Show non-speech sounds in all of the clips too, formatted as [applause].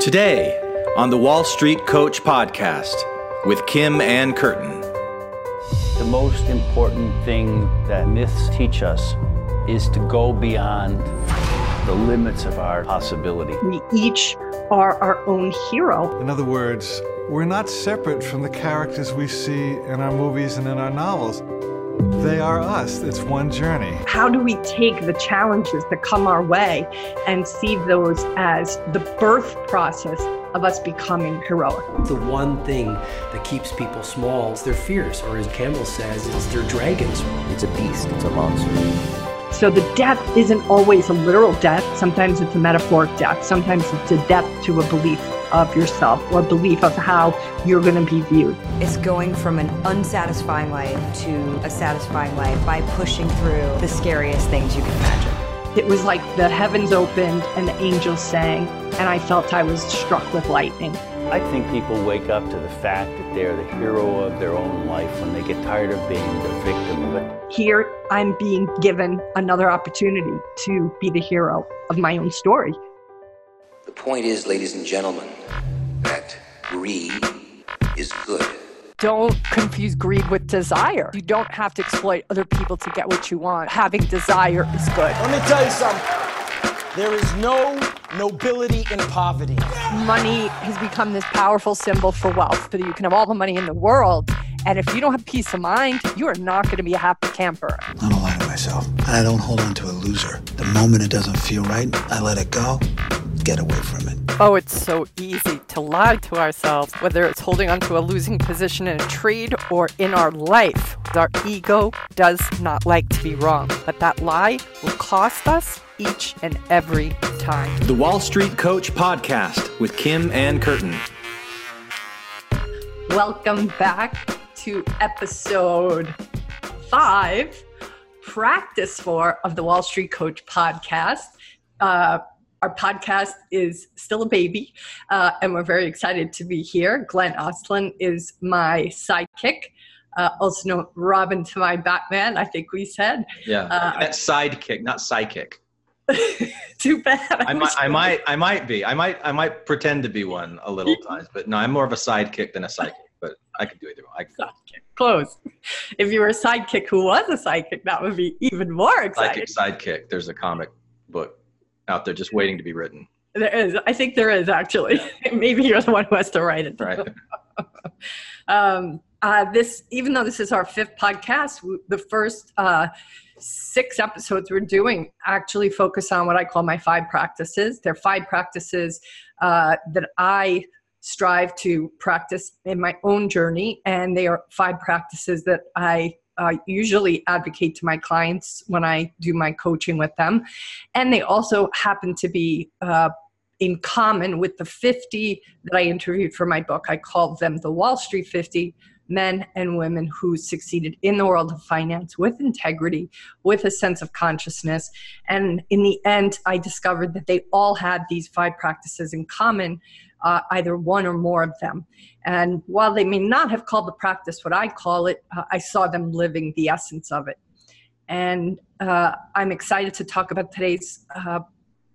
Today on the Wall Street Coach podcast with Kim Ann Curtin. The most important thing that myths teach us is to go beyond the limits of our possibility. We each are our own hero. In other words, we're not separate from the characters we see in our movies and in our novels. They are us. It's one journey. How do we take the challenges that come our way and see those as the birth process of us becoming heroic? The one thing that keeps people small is their fears, or as Campbell says, it's their dragons. It's a beast, it's a monster. So the death isn't always a literal death. Sometimes it's a metaphoric death. Sometimes it's a death to a belief of yourself or a belief of how you're going to be viewed. It's going from an unsatisfying life to a satisfying life by pushing through the scariest things you can imagine. It was like the heavens opened and the angels sang, and I felt I was struck with lightning. I think people wake up to the fact that they're the hero of their own life when they get tired of being the victim of it. Here, I'm being given another opportunity to be the hero of my own story. The point is, ladies and gentlemen, that greed is good. Don't confuse greed with desire. You don't have to exploit other people to get what you want. Having desire is good. Let me tell you something. There is no nobility in poverty. Money has become this powerful symbol for wealth, but you can have all the money in the world. And if you don't have peace of mind, you are not going to be a happy camper. I don't lie to myself. I don't hold on to a loser. The moment it doesn't feel right, I let it go. Get away from it. Oh, it's so easy to lie to ourselves, whether it's holding onto a losing position in a trade or in our life. Our ego does not like to be wrong, but that lie will cost us each and every time. The Wall Street Coach Podcast with Kim Ann Curtin. Welcome back to episode five, practice four of the Wall Street Coach Podcast. Uh, our podcast is still a baby, uh, and we're very excited to be here. Glenn Ostlin is my sidekick. Uh, also known Robin to my Batman, I think we said. Yeah, uh, that's sidekick, not psychic. [laughs] Too bad. I, might, I might, I might be. I might, I might pretend to be one a little times, but no, I'm more of a sidekick than a psychic. But I could do either. I could. Sidekick. Close. If you were a sidekick who was a sidekick, that would be even more exciting. Psychic sidekick. There's a comic book out there just waiting to be written. There is. I think there is actually. [laughs] Maybe you're the one who has to write it. Right. [laughs] um, uh, this, even though this is our fifth podcast, the first uh, six episodes we're doing actually focus on what I call my five practices. They're five practices uh, that I strive to practice in my own journey, and they are five practices that I uh, usually advocate to my clients when I do my coaching with them. And they also happen to be uh, in common with the 50 that I interviewed for my book. I called them the Wall Street 50 men and women who succeeded in the world of finance with integrity, with a sense of consciousness. And in the end, I discovered that they all had these five practices in common, uh, either one or more of them. And while they may not have called the practice what I call it, uh, I saw them living the essence of it. And uh, I'm excited to talk about today's uh,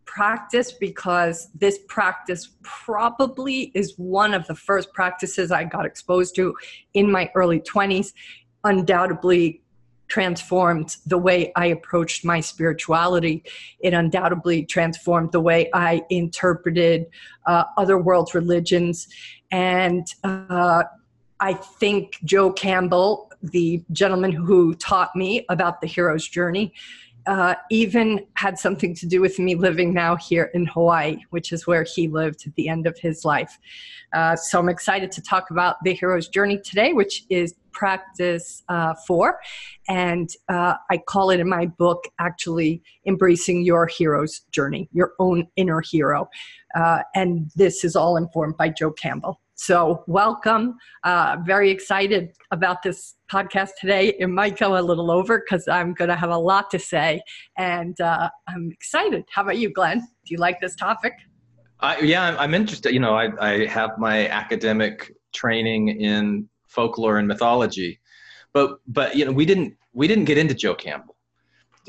practice because this practice probably is one of the first practices I got exposed to in my early 20s. Undoubtedly transformed the way I approached my spirituality. It undoubtedly transformed the way I interpreted uh, other world's religions. And uh, I think Joe Campbell, the gentleman who taught me about the hero's journey, uh, even had something to do with me living now here in Hawaii, which is where he lived at the end of his life. Uh, so I'm excited to talk about the hero's journey today, which is practice uh, four. And uh, I call it in my book actually embracing your hero's journey, your own inner hero. Uh, and this is all informed by Joe Campbell. So, welcome. Uh, very excited about this podcast today. It might go a little over because I'm going to have a lot to say, and uh, I'm excited. How about you, Glenn? Do you like this topic? Uh, yeah, I'm interested. You know, I, I have my academic training in folklore and mythology, but but you know, we didn't we didn't get into Joe Campbell.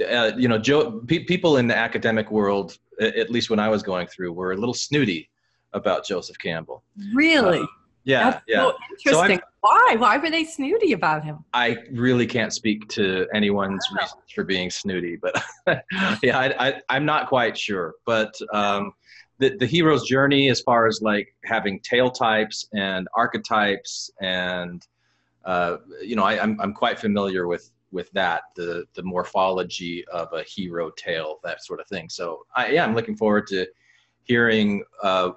Uh, you know, Joe. Pe- people in the academic world, at least when I was going through, were a little snooty about Joseph Campbell. Really? Uh, yeah, That's yeah. so interesting. Why? Why were they snooty about him? I really can't speak to anyone's reasons for being snooty, but [laughs] yeah, I, I, I'm not quite sure. But um, the the hero's journey, as far as like having tale types and archetypes, and uh, you know, I, I'm I'm quite familiar with with that the the morphology of a hero tale, that sort of thing. So I, yeah, I'm looking forward to hearing uh,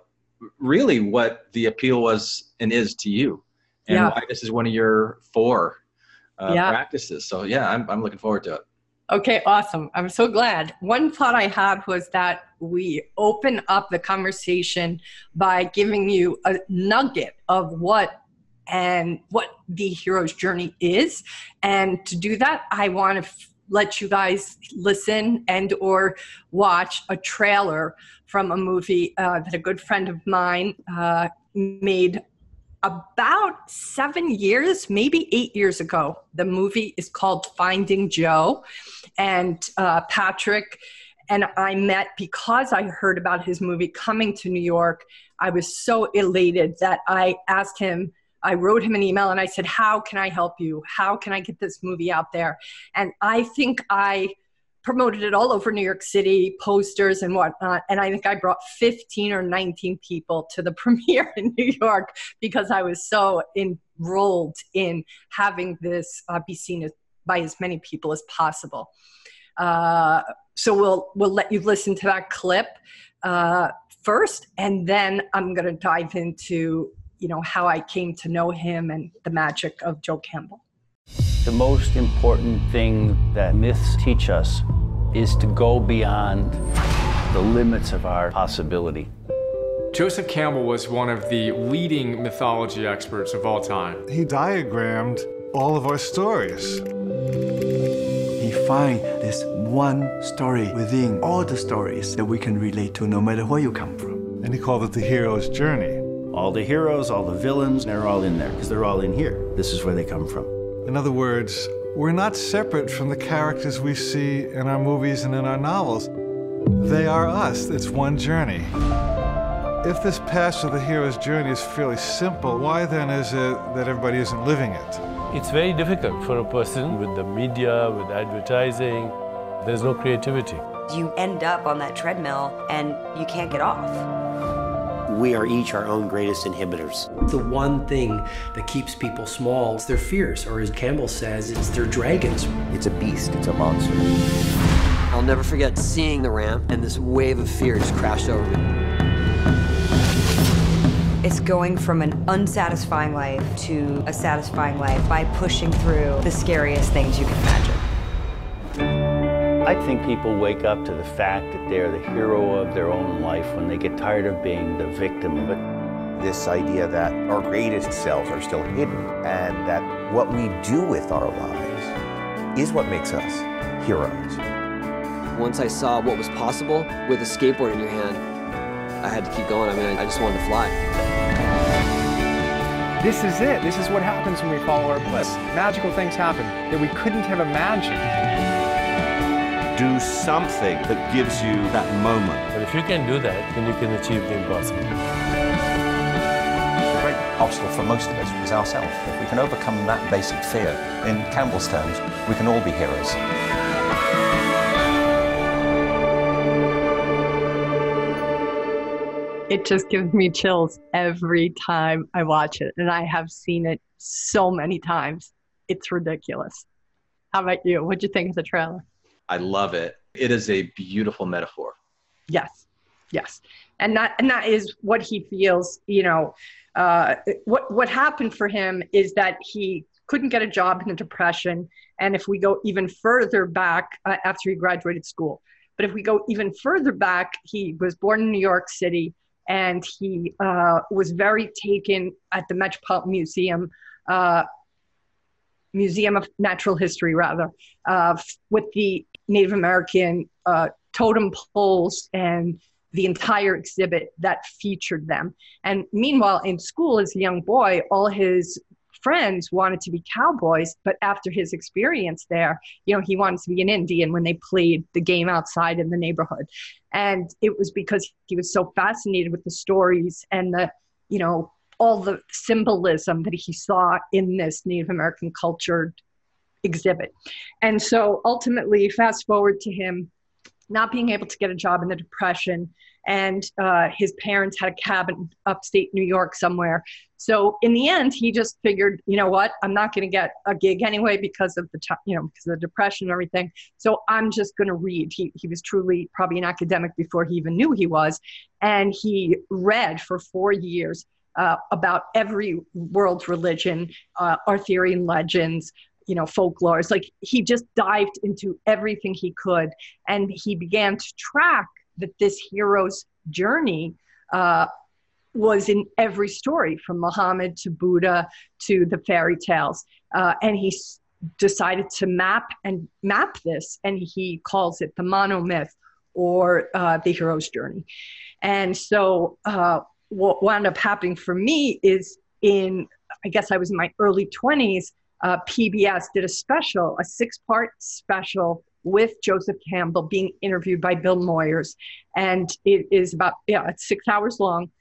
really what the appeal was and is to you and Yeah. why this is one of your four uh, Yeah. practices. So yeah, I'm, I'm looking forward to it. Okay, awesome. I'm so glad. One thought I had was that we open up the conversation by giving you a nugget of what and what the hero's journey is. And to do that, I want to f- let you guys listen and or watch a trailer from a movie uh, that a good friend of mine uh, made about seven years, maybe eight years ago. The movie is called Finding Joe. And uh, Patrick and I met because I heard about his movie coming to New York. I was so elated that I asked him, I wrote him an email and I said, How can I help you? How can I get this movie out there? And I think I promoted it all over New York City, posters and whatnot. And I think I brought 15 or 19 people to the [laughs] premiere in New York because I was so enrolled in having this uh, be seen by as many people as possible. Uh, so we'll we'll let you listen to that clip uh, first, and then I'm going to dive into you know how I came to know him and the magic of Joe Campbell. The most important thing that myths teach us is to go beyond the limits of our possibility. Joseph Campbell was one of the leading mythology experts of all time. He diagrammed all of our stories. He find this one story within all the stories that we can relate to no matter where you come from. And he called it the hero's journey. All the heroes, all the villains, they're all in there because they're all in here. This is where they come from. In other words, we're not separate from the characters we see in our movies and in our novels. They are us. It's one journey. If this path of the hero's journey is fairly simple, why then is it that everybody isn't living it? It's very difficult for a person with the media, with advertising. There's no creativity. You end up on that treadmill and you can't get off. We are each our own greatest inhibitors. The one thing that keeps people small is their fears, or as Campbell says, it's their dragons. It's a beast, it's a monster. I'll never forget seeing the ramp and this wave of fear just crashed over me. It's going from an unsatisfying life to a satisfying life by pushing through the scariest things you can imagine. I think people wake up to the fact that they're the hero of their own life when they get tired of being the victim of it. This idea that our greatest selves are still hidden and that what we do with our lives is what makes us heroes. Once I saw what was possible with a skateboard in your hand, I had to keep going. I mean, I just wanted to fly. This is it. This is what happens when we follow our bliss. Magical things happen that we couldn't have imagined. Do something that gives you that moment. But if you can do that, then you can achieve the impossible. The great obstacle for most of us is ourselves. If we can overcome that basic fear, in Campbell's terms, we can all be heroes. It just gives me chills every time I watch it, and I have seen it so many times. It's ridiculous. How about you? What'd you think of the trailer? I love it. It is a beautiful metaphor. Yes, yes, and that and that is what he feels. You know, uh, what what happened for him is that he couldn't get a job in the depression, and if we go even further back uh, after he graduated school, but if we go even further back, he was born in New York City, and he uh, was very taken at the Metropolitan Museum. Uh, Museum of Natural History, rather, uh, with the Native American uh, totem poles and the entire exhibit that featured them. And meanwhile, in school as a young boy, all his friends wanted to be cowboys, but after his experience there, you know, he wanted to be an Indian when they played the game outside in the neighborhood. And it was because he was so fascinated with the stories and the, you know, all the symbolism that he saw in this Native American culture exhibit. And so ultimately, fast forward to him not being able to get a job in the Depression, and uh, his parents had a cabin upstate New York somewhere. So in the end, he just figured, you know what, I'm not going to get a gig anyway because of the you know because of the depression and everything. So I'm just going to read. He he was truly probably an academic before he even knew he was, and he read for four years. Uh, about every world religion, uh, Arthurian legends, you know folklore. It's like he just dived into everything he could and he began to track that this hero's journey uh, was in every story from muhammad to buddha to the fairy tales. Uh, and he s- decided to map and map this and he calls it the monomyth or uh, the hero's journey. And so uh, what wound up happening for me is in i guess i was in my early 20s uh, PBS did a special, a six part special with Joseph Campbell being interviewed by Bill Moyers. And it is about, yeah, it's six hours long,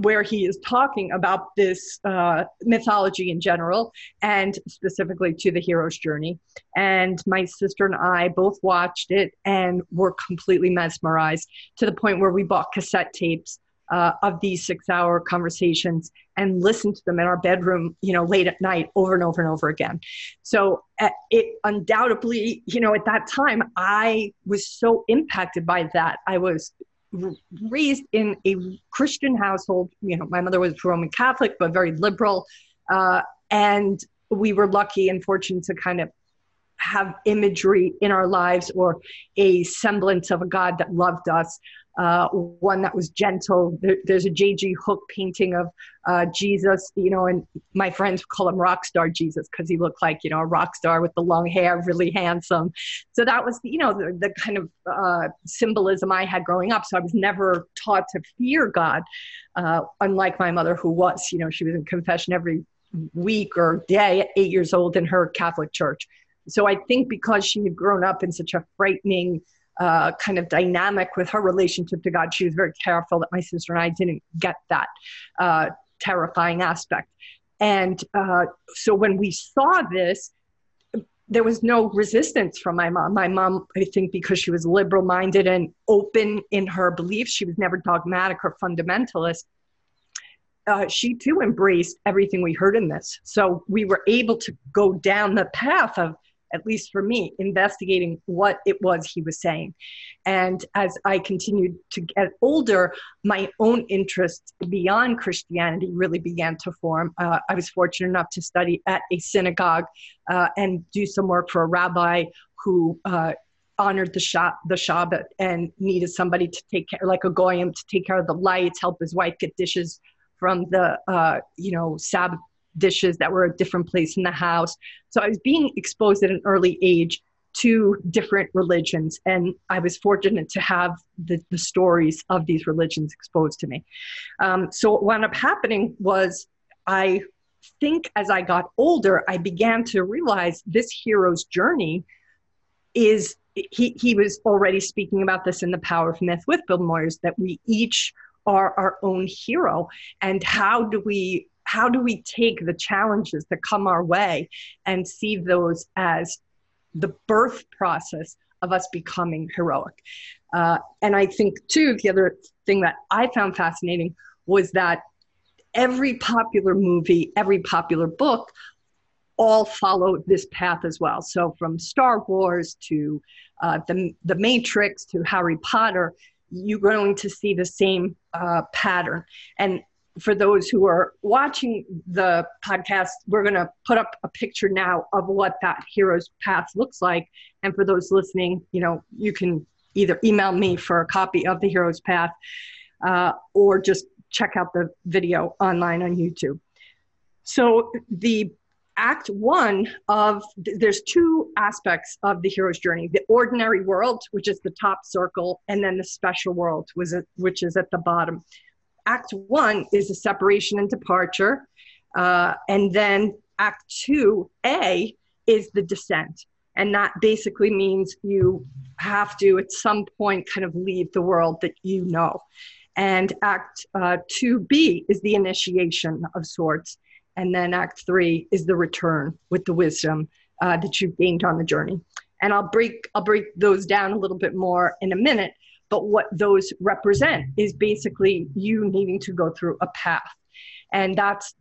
where he is talking about this uh, mythology in general and specifically to the hero's journey. And my sister and I both watched it and were completely mesmerized to the point where we bought cassette tapes uh, of these six hour conversations and listen to them in our bedroom, you know, late at night over and over and over again. So uh, it undoubtedly, you know, at that time, I was so impacted by that. I was raised in a Christian household. You know, my mother was Roman Catholic, but very liberal. Uh, and we were lucky and fortunate to kind of have imagery in our lives or a semblance of a God that loved us uh, one that was gentle. There, there's a J.G. Hook painting of uh, Jesus, you know, and my friends call him rock star Jesus because he looked like, you know, a rock star with the long hair, really handsome. So that was, you know, the, the kind of uh, symbolism I had growing up. So I was never taught to fear God, uh, unlike my mother, who was, you know, she was in confession every week or day at eight years old in her Catholic church. So I think because she had grown up in such a frightening, uh, kind of dynamic with her relationship to God. She was very careful that my sister and I didn't get that uh, terrifying aspect. And uh, so when we saw this, there was no resistance from my mom. My mom, I think, because she was liberal minded and open in her beliefs, she was never dogmatic or fundamentalist. Uh, she too embraced everything we heard in this. So we were able to go down the path of at least for me, investigating what it was he was saying. And as I continued to get older, my own interest beyond Christianity really began to form. Uh, I was fortunate enough to study at a synagogue uh, and do some work for a rabbi who. Uh, honored the, Shab- the Shabbat and needed somebody to take care, like a goyim, to take care of the lights, help his wife get dishes from the, uh, you know, Sabbath dishes that were a different place in the house. So I was being exposed at an early age to different religions, and I was fortunate to have the, the stories of these religions exposed to me. Um, so what wound up happening was I think as I got older, I began to realize this hero's journey is he, he was already speaking about this in the power of myth with bill moyers that we each are our own hero and how do we how do we take the challenges that come our way and see those as the birth process of us becoming heroic? Uh, and I think, too, the other thing that I found fascinating was that every popular movie, every popular book, all follow this path as well. So from Star Wars to uh, the, the Matrix to Harry Potter, you're going to see the same uh, pattern. And for those who are watching the podcast, we're going to put up a picture now of what that hero's path looks like. And for those listening, you know, you can either email me for a copy of the hero's path uh, or just check out the video online on YouTube. So the act one of there's two aspects of the hero's journey the ordinary world which is the top circle and then the special world which is at the bottom Act one is a separation and departure. Uh, and then Act 2A is the descent. And that basically means you have to, at some point, kind of leave the world that you know. And Act uh, 2B is the initiation of sorts. And then Act 3 is the return with the wisdom uh, that you've gained on the journey. And I'll break, I'll break those down a little bit more in a minute. But what those represent is basically you needing to go through a path. And that's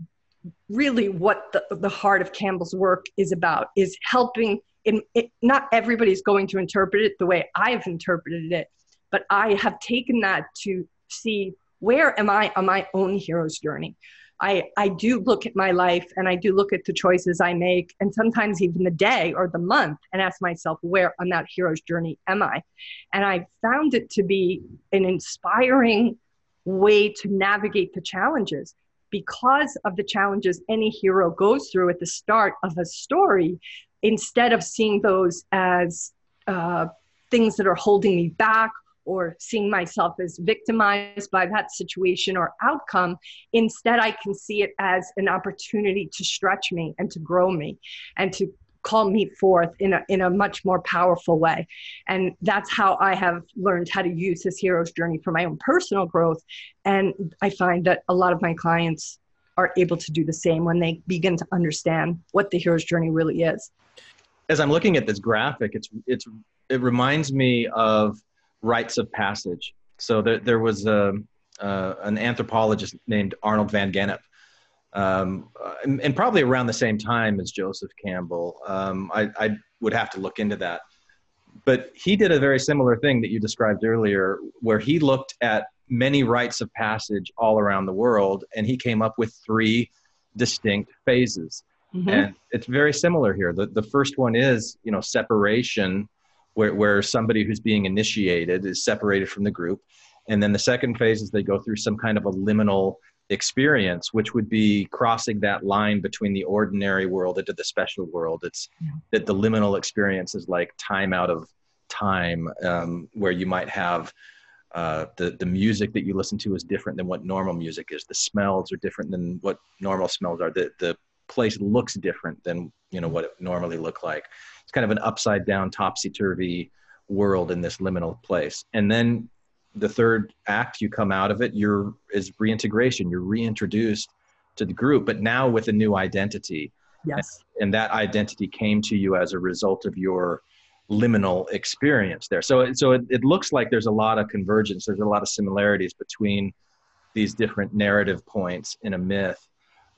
really what the, the heart of Campbell's work is about, is helping in, it, not everybody's going to interpret it the way I've interpreted it, but I have taken that to see where am I on my own hero's journey. I, I do look at my life and I do look at the choices I make, and sometimes even the day or the month, and ask myself, where on that hero's journey am I? And I found it to be an inspiring way to navigate the challenges because of the challenges any hero goes through at the start of a story, instead of seeing those as uh, things that are holding me back or seeing myself as victimized by that situation or outcome. Instead, I can see it as an opportunity to stretch me and to grow me and to call me forth in a, in a much more powerful way. And that's how I have learned how to use this hero's journey for my own personal growth. And I find that a lot of my clients are able to do the same when they begin to understand what the hero's journey really is. As I'm looking at this graphic, it's, it's, it reminds me of rites of passage. So there, there was a, uh, an anthropologist named Arnold van Gennep um, and, and, probably around the same time as Joseph Campbell. Um, I, I, would have to look into that. But he did a very similar thing that you described earlier, where he looked at many rites of passage all around the world, and he came up with three distinct phases. Mm-hmm. And it's very similar here. The, the first one is, you know, separation, where, where somebody who's being initiated is separated from the group. And then the second phase is they go through some kind of a liminal experience, which would be crossing that line between the ordinary world into the special world. It's yeah. that the liminal experience is like time out of time, um, where you might have uh, the the music that you listen to is different than what normal music is. The smells are different than what normal smells are. The the place looks different than you know what it normally look like. It's kind of an upside down, topsy turvy world in this liminal place. And then the third act you come out of it you're is reintegration. You're reintroduced to the group but now with a new identity. Yes. And, and that identity came to you as a result of your liminal experience there. So so it, it looks like there's a lot of convergence. There's a lot of similarities between these different narrative points in a myth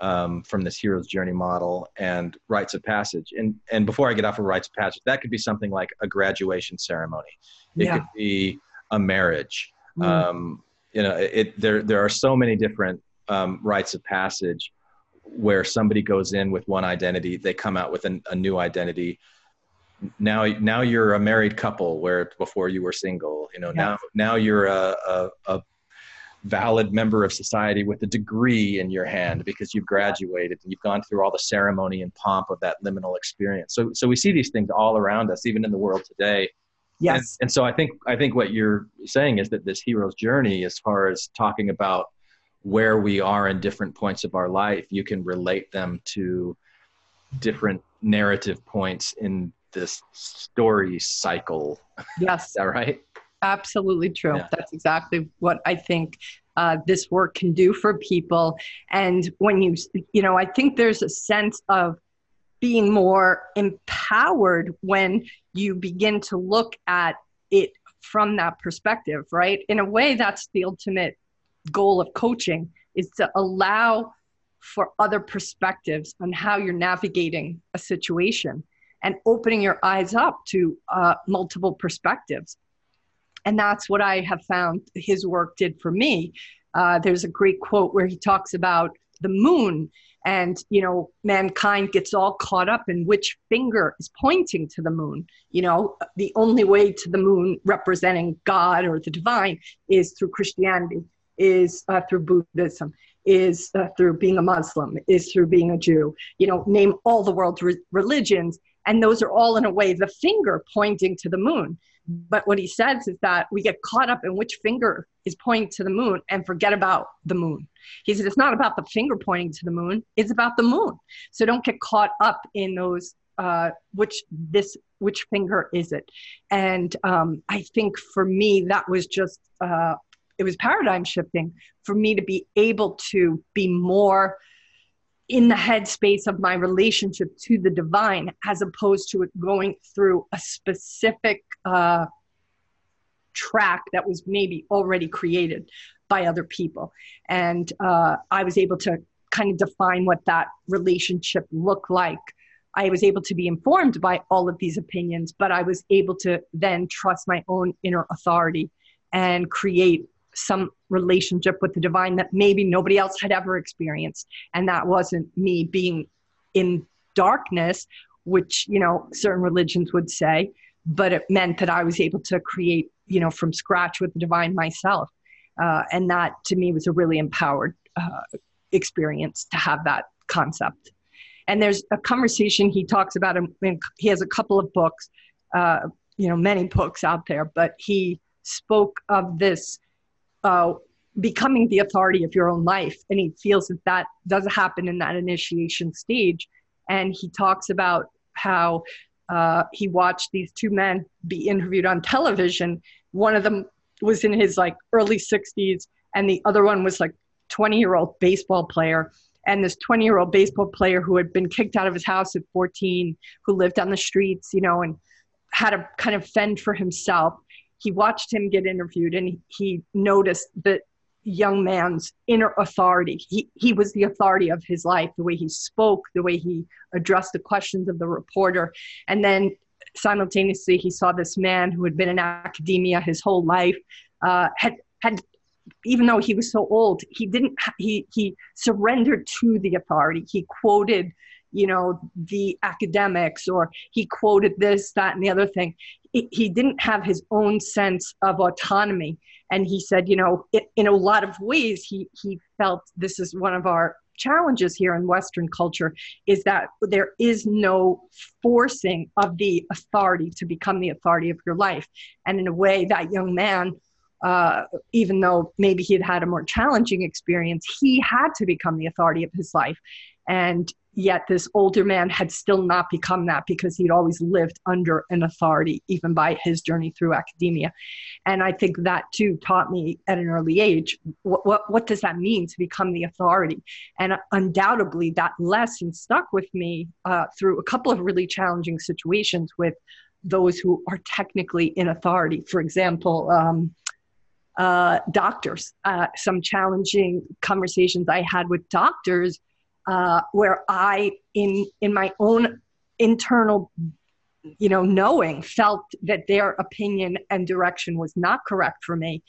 um, from this hero's journey model and rites of passage and and before i get off of rites of passage that could be something like a graduation ceremony it yeah. could be a marriage. Mm. Um, you know, it, there there are so many different um, rites of passage where somebody goes in with one identity, they come out with an, a new identity. Now, now you're a married couple where before you were single. You know, yeah. now now you're a, a, a valid member of society with a degree in your hand because you've graduated and you've gone through all the ceremony and pomp of that liminal experience. So, so we see these things all around us, even in the world today. Yes. And, and, so I think I think what you're saying is that this hero's journey, as far as talking about where we are in different points of our life, you can relate them to different narrative points in this story cycle. [laughs] Yes. is that right? Absolutely true. Yeah. That's exactly what I think uh, this work can do for people. And when you, you know, I think there's a sense of being more empowered when you begin to look at it from that perspective, right? In a way, that's the ultimate goal of coaching is to allow for other perspectives on how you're navigating a situation and opening your eyes up to uh, multiple perspectives. And that's what I have found his work did for me. Uh, there's a great quote where he talks about the moon and you know mankind gets all caught up in which finger is pointing to the moon you know the only way to the moon representing god or the divine is through christianity is uh, through buddhism is uh, through being a muslim is through being a jew you know name all the world's re- religions And those are all, in a way, the finger pointing to the moon. But what he says is that we get caught up in which finger is pointing to the moon and forget about the moon. He said it's not about the finger pointing to the moon, it's about the moon. So don't get caught up in those uh, which this which finger is it and um, i think for me that was just uh, it was paradigm shifting for me to be able to be more in the headspace of my relationship to the divine as opposed to it going through a specific uh, track that was maybe already created by other people. And uh, i was able to kind of define what that relationship looked like. I was able to be informed by all of these opinions, but I was able to then trust my own inner authority and create some relationship with the divine that maybe nobody else had ever experienced. And that wasn't me being in darkness, which, you know, certain religions would say, but it meant that I was able to create, you know, from scratch with the divine myself. Uh, and that to me was a really empowered uh, experience to have that concept. And there's a conversation he talks about. Him, he has a couple of books, uh, you know, many books out there, but he spoke of this uh, becoming the authority of your own life. And he feels that that does happen in that initiation stage. And he talks about how uh, he watched these two men be interviewed on television. One of them was in his like early 60s, and the other one was like 20 year old baseball player and this 20 year old baseball player who had been kicked out of his house at 14 who lived on the streets you know and had to kind of fend for himself he watched him get interviewed and he noticed the young man's inner authority he, he was the authority of his life the way he spoke the way he addressed the questions of the reporter and then simultaneously he saw this man who had been in academia his whole life uh, had had even though he was so old, he didn't, he, he surrendered to the authority. He quoted, you know, the academics or he quoted this, that, and the other thing. He, didn't have his own sense of autonomy. And he said, you know, in a lot of ways, he, he felt this is one of our challenges here in Western culture is that there is no forcing of the authority to become the authority of your life. And in a way, that young man uh, even though maybe he had had a more challenging experience, he had to become the authority of his life. And yet, this older man had still not become that because he'd always lived under an authority, even by his journey through academia. And I think that too taught me at an early age what, what, what does that mean to become the authority? And undoubtedly, that lesson stuck with me uh, through a couple of really challenging situations with those who are technically in authority. For example, um, uh, doctors, uh, some challenging conversations I had with doctors uh, where I, in, in my own internal you know knowing felt that their opinion and direction was not correct for me.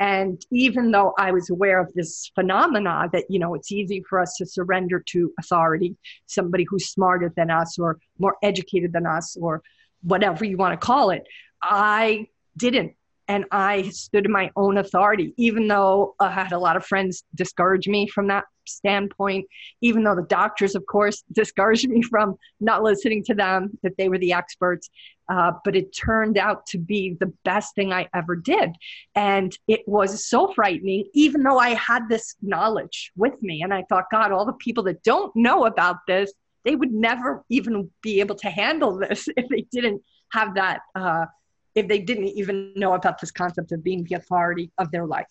And even though i was aware of this phenomena that you know it's easy for us to surrender to authority somebody who's smarter than us or more educated than us or whatever you want to call it i didn't and I stood in my own authority, even though I had a lot of friends discourage me from that standpoint, even though the doctors, of course, [laughs] discouraged me from not listening to them, that they were the experts. Uh, but it turned out to be the best thing I ever did. And it was so frightening, even though I had this knowledge with me. And I thought, God, all the people that don't know about this, they would never even be able to handle this [laughs] if they didn't have that. Uh, if they didn't even know about this concept of being the authority of their life.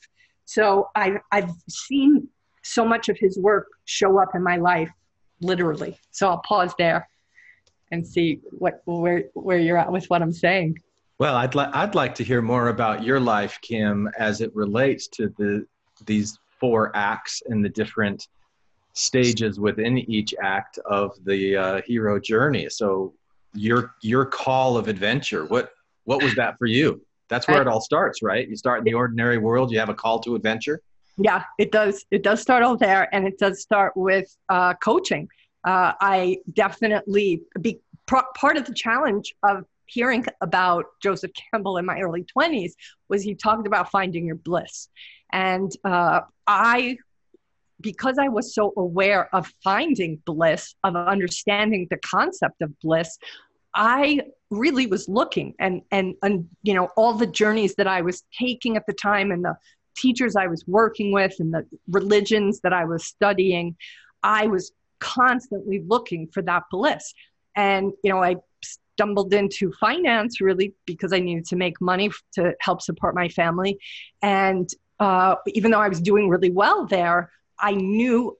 So I, I've seen so much of his work show up in my life, literally. So I'll pause there and see what where where you're at with what I'm saying. Well, I'd like I'd like to hear more about your life, Kim, as it relates to the these four acts and the different stages within each act of the uh, hero journey. So your your call of adventure. What what was that for you? That's where it all starts, right? You start in the ordinary world, you have a call to adventure. Yeah, it does. It does start all there, and it does start with uh, coaching. Uh, I definitely be part of the challenge of hearing about Joseph Campbell in my early 20s was he talked about finding your bliss. And uh, I, because I was so aware of finding bliss, of understanding the concept of bliss, I really was looking and and and you know all the journeys that I was taking at the time and the teachers I was working with and the religions that I was studying, I was constantly looking for that bliss. And you know, I stumbled into finance really because I needed to make money to help support my family. And uh, even though I was doing really well there, I knew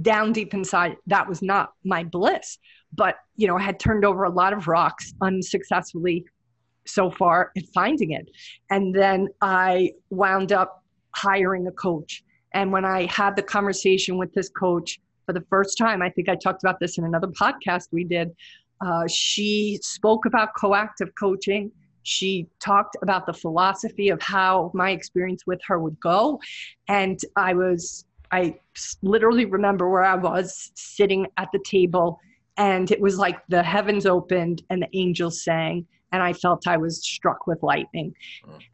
down deep inside that was not my bliss. But you know, had turned over a lot of rocks unsuccessfully so far in finding it. And then I wound up hiring a coach. And when I had the conversation with this coach for the first time, I think I talked about this in another podcast we did. Uh, she spoke about coactive coaching. She talked about the philosophy of how my experience with her would go. And I was, I literally remember where I was sitting at the table, and it was like the heavens opened and the angels sang. And I felt I was struck with lightning.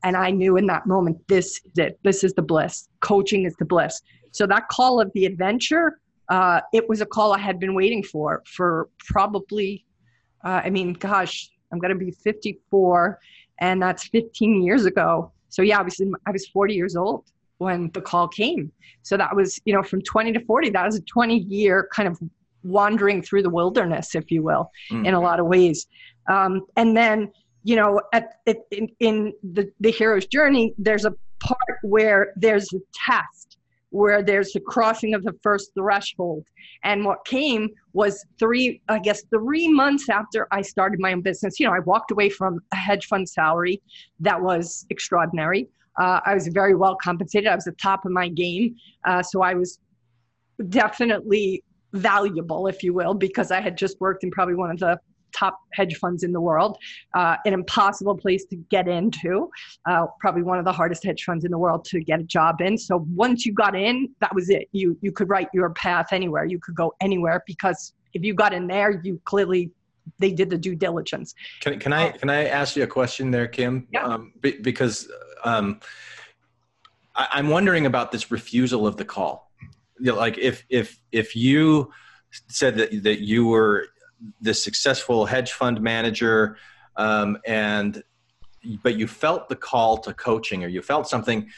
And I knew in that moment, this is it. This is the bliss. Coaching is the bliss. So that call of the adventure, uh, it was a call I had been waiting for for probably uh, I mean, gosh, I'm going to be 54, and that's 15 years ago. So yeah, I was in, I was 40 years old when the call came. So that was, you know, from 20 to 40, that was a 20 year kind of wandering through the wilderness, if you will, mm. in a lot of ways. Um, and then, you know, at, at in, in the, the hero's journey, there's a part where there's a test where there's the crossing of the first threshold. And what came was three, I guess, three months after I started my own business. You know, I walked away from a hedge fund salary that was extraordinary. Uh, I was very well compensated. I was at the top of my game. Uh, so I was definitely valuable, if you will, because I had just worked in probably one of the top hedge funds in the world, uh, an impossible place to get into, uh, probably one of the hardest hedge funds in the world to get a job in. So once you got in, that was it. You you could write your path anywhere. You could go anywhere because if you got in there, you clearly they did the due diligence. Can, can I can I ask you a question there, Kim? Yeah. Um, because um, I, I'm wondering about this refusal of the call. You know, like if if if you said that that you were this successful hedge fund manager um, and but you felt the call to coaching or you felt something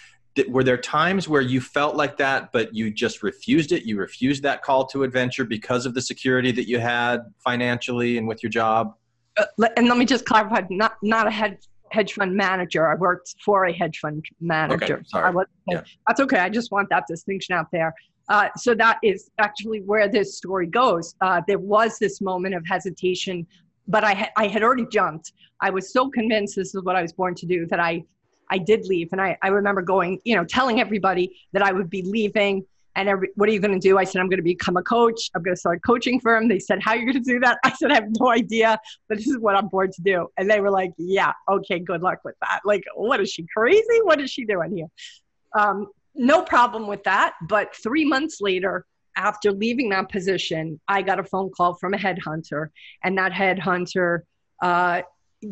were there times where you felt like that but you just refused it? You refused that call to adventure because of the security that you had financially and with your job? Uh, and let me just clarify not not a hedge hedge fund manager. I worked for a hedge fund manager. okay, sorry. Was, yeah. that's okay. I just want that distinction out there uh, so that is actually where this story goes. Uh, there was this moment of hesitation, but I, ha- I had already jumped. I was so convinced this is what I was born to do that I, I did leave. And I, I remember going, you know, telling everybody that I would be leaving. And every, what are you going to do? I said, I'm going to become a coach. I'm going to start coaching for them. They said, How are you going to do that? [laughs] I said, I have no idea, but this is what I'm born to do. And they were like, Yeah, okay, good luck with that. Like, what is she crazy? What is she doing here? Um, no problem with that. But three months later, after leaving that position, I got a phone call from a headhunter, and that headhunter uh,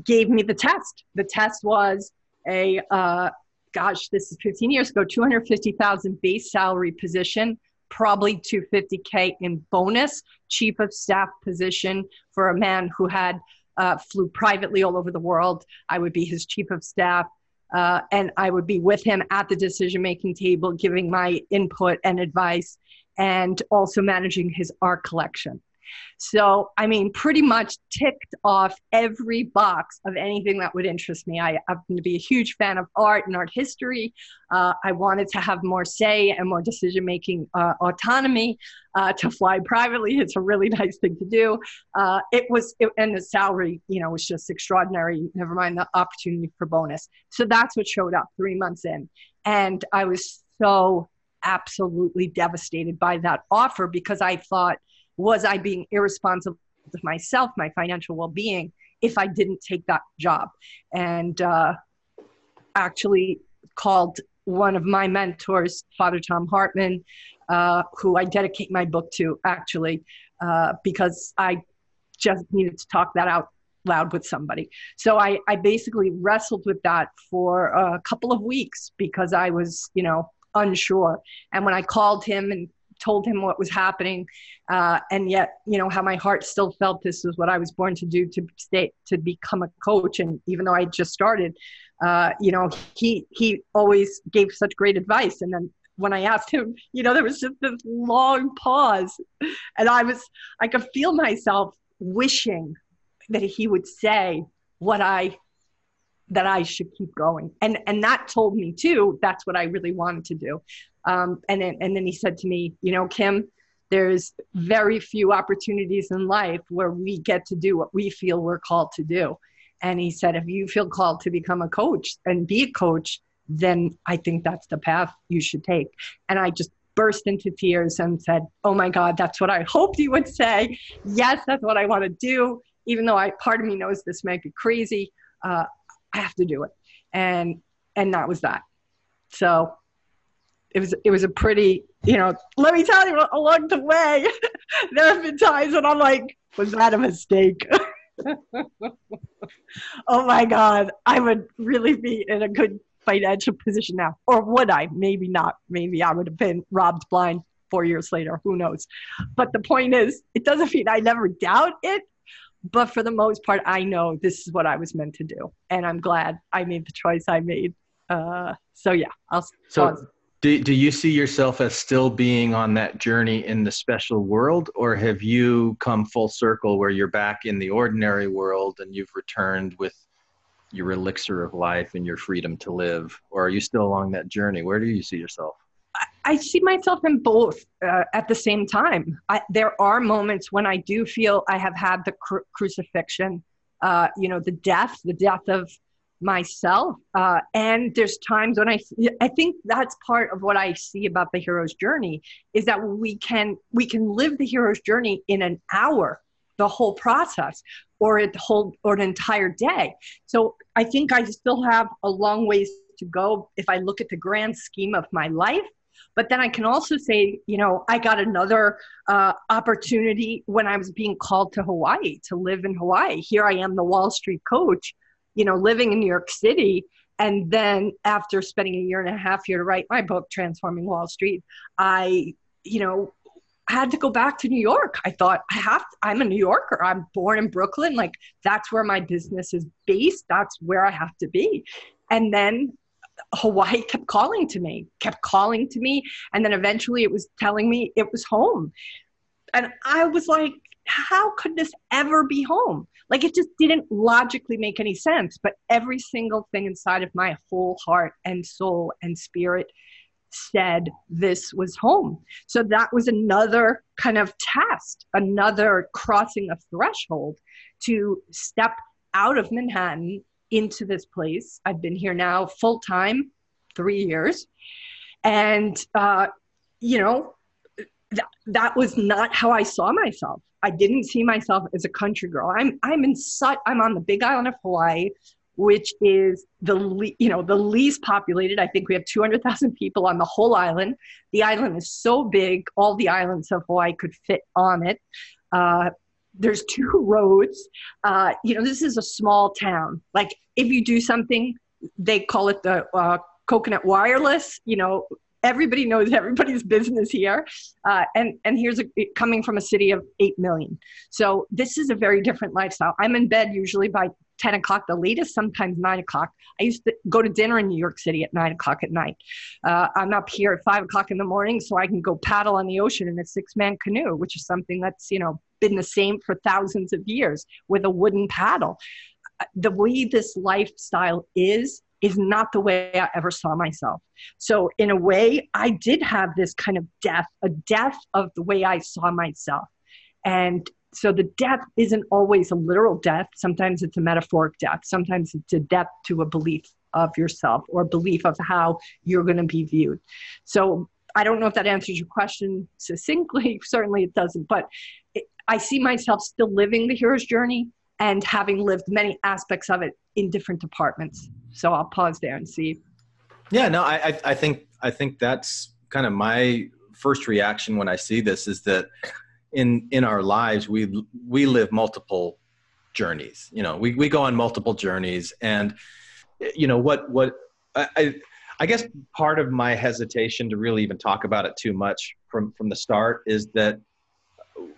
gave me the test. The test was a, uh, gosh, this is 15 years ago, 250,000 base salary position, probably 250K in bonus, chief of staff position for a man who had uh, flew privately all over the world. I would be his chief of staff uh, and I would be with him at the decision making table, giving my input and advice, and also managing his art collection. So, I mean, pretty much ticked off every box of anything that would interest me. I happen to be a huge fan of art and art history. Uh, I wanted to have more say and more decision making uh, autonomy uh, to fly privately. It's a really [laughs] nice thing to do. Uh, it was, it, and the salary, you know, was just extraordinary, never mind the opportunity for bonus. So that's what showed up three months in. And I was so absolutely devastated by that offer because I thought, was I being irresponsible with myself, my financial well being, if I didn't take that job? And uh, actually called one of my mentors, Father Tom Hartman, uh, who I dedicate my book to actually, uh, because I just needed to talk that out loud with somebody. So I, I basically wrestled with that for a couple of weeks because I was, you know, unsure. And when I called him and told him what was happening, uh, and yet you know how my heart still felt this was what I was born to do to stay to become a coach. And even though I just started, uh, you know, he he always gave such great advice. And then when I asked him, you know, there was just this long pause, and I was I could feel myself wishing that he would say what I that I should keep going. And and that told me too, that's what I really wanted to do. Um, and then and then he said to me, you know, Kim, there's very few opportunities in life where we get to do what we feel we're called to do. And he said, if you feel called to become a coach and be a coach, then I think that's the path you should take. And I just burst into tears and said, Oh my God, that's what I hoped you would say. Yes, that's what I want to do. Even though I part of me knows this might be crazy, uh, I have to do it. And and that was that. So it was it was a pretty, you know, let me tell you along the way, [laughs] there have been times when I'm like, was that a mistake? [laughs] oh my God, I would really be in a good financial position now. Or would I? Maybe not. Maybe I would have been robbed blind four years later. Who knows? But the point is, it doesn't mean I never doubt it. But for the most part, I know this is what I was meant to do. And I'm glad I made the choice I made. Uh, so, yeah, I'll so pause. Do, do you see yourself as still being on that journey in the special world, or have you come full circle where you're back in the ordinary world and you've returned with your elixir of life and your freedom to live? Or are you still along that journey? Where do you see yourself? I see myself in both uh, at the same time. I, there are moments when I do feel I have had the cru- crucifixion, uh, you know, the death, the death of myself. Uh, and there's times when I, I think that's part of what I see about the hero's journey is that we can we can live the hero's journey in an hour, the whole process, or a whole or an entire day. So I think I still have a long ways to go if I look at the grand scheme of my life. But then I can also say, you know, I got another uh, opportunity when I was being called to Hawaii to live in Hawaii. Here I am, the Wall Street coach, you know, living in New York City. And then after spending a year and a half here to write my book, Transforming Wall Street, I, you know, had to go back to New York. I thought I have to, I'm a New Yorker. I'm born in Brooklyn. Like that's where my business is based. That's where I have to be. And then Hawaii kept calling to me, kept calling to me. And then eventually it was telling me it was home. And I was like, how could this ever be home? Like it just didn't logically make any sense. But every single thing inside of my whole heart and soul and spirit said this was home. So that was another kind of test, another crossing of threshold to step out of Manhattan into this place. I've been here now full time, three years. And, uh, you know, that, that was not how I saw myself. I didn't see myself as a country girl. I'm I'm in such I'm on the Big Island of Hawaii which is the le- you know the least populated. I think we have 200,000 people on the whole island. The island is so big, all the islands of Hawaii could fit on it. Uh, there's two [laughs] roads. Uh, you know, this is a small town. Like if you do something, they call it the uh, coconut wireless. You know, everybody knows everybody's [laughs] business here. Uh, and and here's a, coming from a city of 8 million. So this is a very different lifestyle. I'm in bed usually by 10 o'clock the latest sometimes 9 o'clock. I used to go to dinner in new york city at 9 o'clock at night. Uh, i'm up here at 5 o'clock in the morning so i can go paddle on the ocean in a six-man canoe which is something that's you know been the same for thousands of years with a wooden paddle. Uh, the way this lifestyle is is not the way I ever saw myself. So, in a way, I did have this kind of death, a death of the way I saw myself. And so the death isn't always a literal death. Sometimes it's a metaphoric death. Sometimes it's a death to a belief of yourself or a belief of how you're going to be viewed. So I don't know if that answers your question succinctly. [laughs] Certainly it doesn't. But it, I see myself still living the hero's journey and having lived many aspects of it in different departments. So I'll pause there and see. Yeah, no, I, I think I think that's kind of my first reaction when I see this is that in in our lives we we live multiple journeys. You know, we we go on multiple journeys, and you know what what I I guess part of my hesitation to really even talk about it too much from from the start is that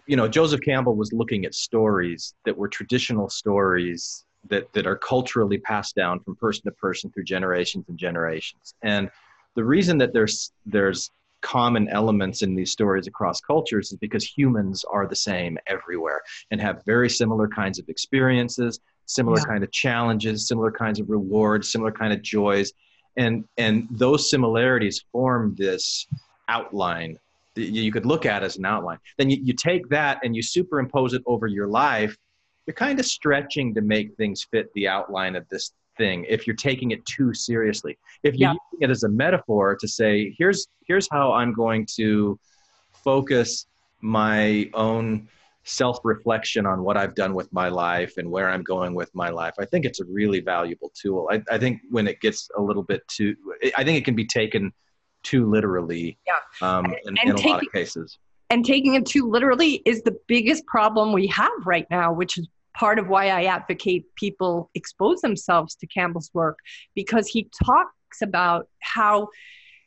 you know Joseph Campbell was looking at stories that were traditional stories that that are culturally passed down from person to person through generations and generations. And the reason that there's there's common elements in these stories across cultures is because humans are the same everywhere and have very similar kinds of experiences similar yeah. kind of challenges similar kinds of rewards similar kind of joys and and those similarities form this outline that you could look at as an outline then you, you take that and you superimpose it over your life you're kind of stretching to make things fit the outline of this thing if you're taking it too seriously if you're yeah. using it as a metaphor to say here's here's how i'm going to focus my own self-reflection on what i've done with my life and where i'm going with my life i think it's a really valuable tool i, I think when it gets a little bit too i think it can be taken too literally yeah. um, in, in a lot of cases and taking it too literally is the biggest problem we have right now which is part of why I advocate people expose themselves to Campbell's work because he talks about how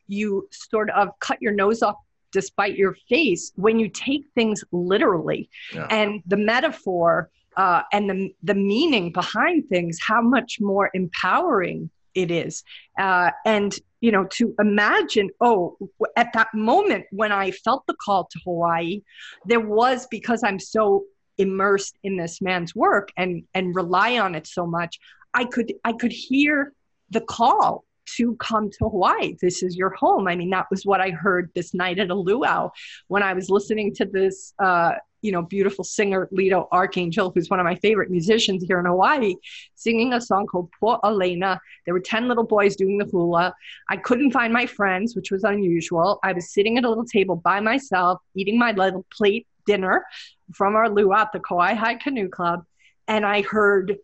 you sort of cut your nose off despite your face when you take things literally yeah. and the metaphor uh, and the, the meaning behind things how much more empowering it is uh, and you know to imagine oh at that moment when i felt the call to hawaii there was because i'm so immersed in this man's work and and rely on it so much i could i could hear the call to come to hawaii this is your home i mean that was what i heard this night at a luau when i was listening to this uh, you know beautiful singer Lito Arkangel, who's one of my favorite musicians here in Hawaii, singing a song called Poor Elena. There were 10 little boys doing the hula. I couldn't find my friends, which was unusual. I was sitting at a little table by myself, eating my little plate dinner from our luau at the Kauai High Canoe Club, and I heard,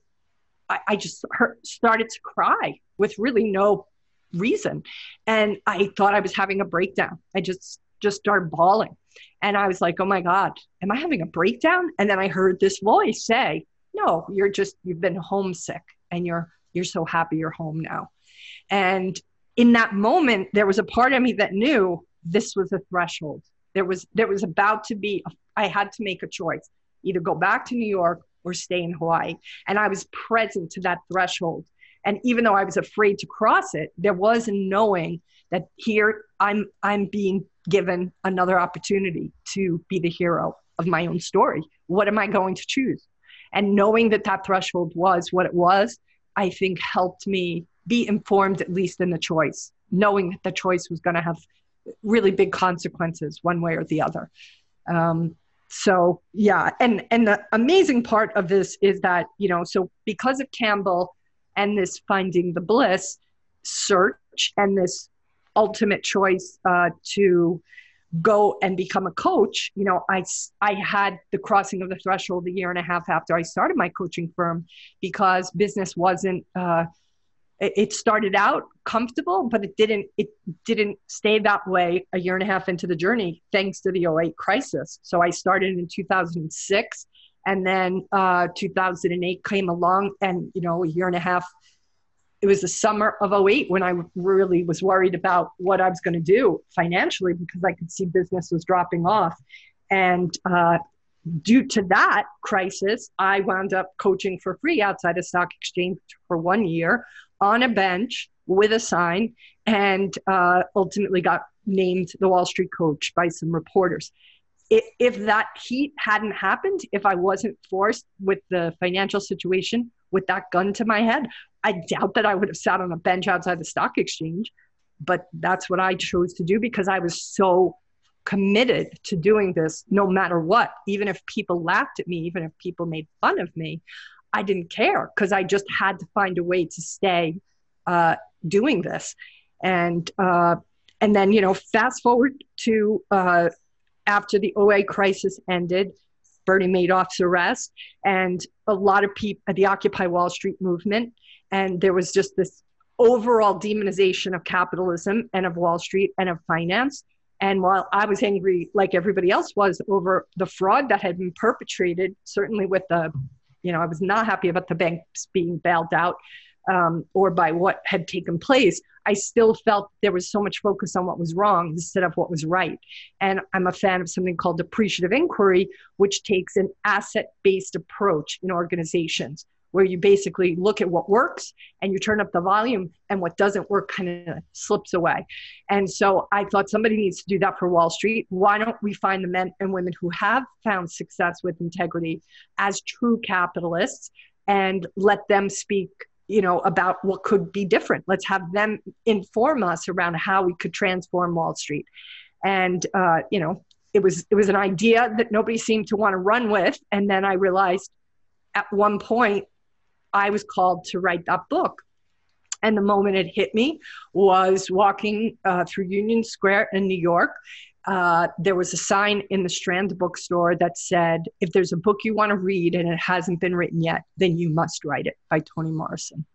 I, just started to cry with really no reason, and I thought I was having a breakdown. I just just started bawling, and I was like, "Oh my God, am I having a breakdown?" And then I heard this voice say, "No, you're just you've been homesick, and you're you're so happy you're home now," and in that moment, there was a part of me that knew this was a threshold. There was there was about to be a I had to make a choice either go back to New York or stay in Hawaii. And I was present to that threshold. And even though I was afraid to cross it, there was a knowing that here I'm I'm being given another opportunity to be the hero of my own story. What am I going to choose? And knowing that that threshold was what it was, I think helped me be informed at least in the choice, knowing that the choice was going to have really big consequences one way or the other. Um, so yeah and and the amazing part of this is that you know so because of campbell and this finding the bliss search and this ultimate choice uh, to go and become a coach. You know i i had the crossing of the threshold a year and a half after i started my coaching firm because business wasn't uh, it started out comfortable but it didn't it didn't stay that way a year and a half into the journey thanks to the 08 crisis. So i started in 2006 and then uh, 2008 came along and you know a year and a half it was the summer of 08 when i really was worried about what i was going to do financially because i could see business was dropping off and uh, due to that crisis, I wound up coaching for free outside a stock exchange for one year on a bench with a sign and uh, ultimately got named the Wall Street coach by some reporters. If, that heat hadn't happened, if I wasn't forced with the financial situation with that gun to my head, I doubt that I would have sat on a bench outside the stock exchange. But that's what I chose to do because I was so committed to doing this no matter what. Even if people laughed at me, even if people made fun of me, I didn't care because I just had to find a way to stay uh, doing this. And uh, and then you know, fast forward to uh, after the 08 crisis ended, Bernie Madoff's arrest, and a lot of people, the Occupy Wall Street movement, and there was just this overall demonization of capitalism and of Wall Street and of finance. And while I was angry, like everybody else was, over the fraud that had been perpetrated, certainly with the you know, I was not happy about the banks being bailed out. Um, or by what had taken place, I still felt there was so much focus on what was wrong instead of what was right. And I'm a fan of something called appreciative inquiry, which takes an asset based approach in organizations where you basically look at what works and you turn up the volume and what doesn't work kind of slips away. And so I thought somebody needs to do that for Wall Street. Why don't we find the men and women who have found success with integrity as true capitalists and let them speak you know about what could be different. Let's have them inform us around how we could transform wall street. And uh, you know it was it was an idea that nobody seemed to want to run with. And then i realized at one point i was called to write that book. And the moment it hit me was walking uh, through union square in new york uh, there was a sign in the Strand bookstore that said, if there's a book you want to read and it hasn't been written yet, then you must write it by Toni Morrison.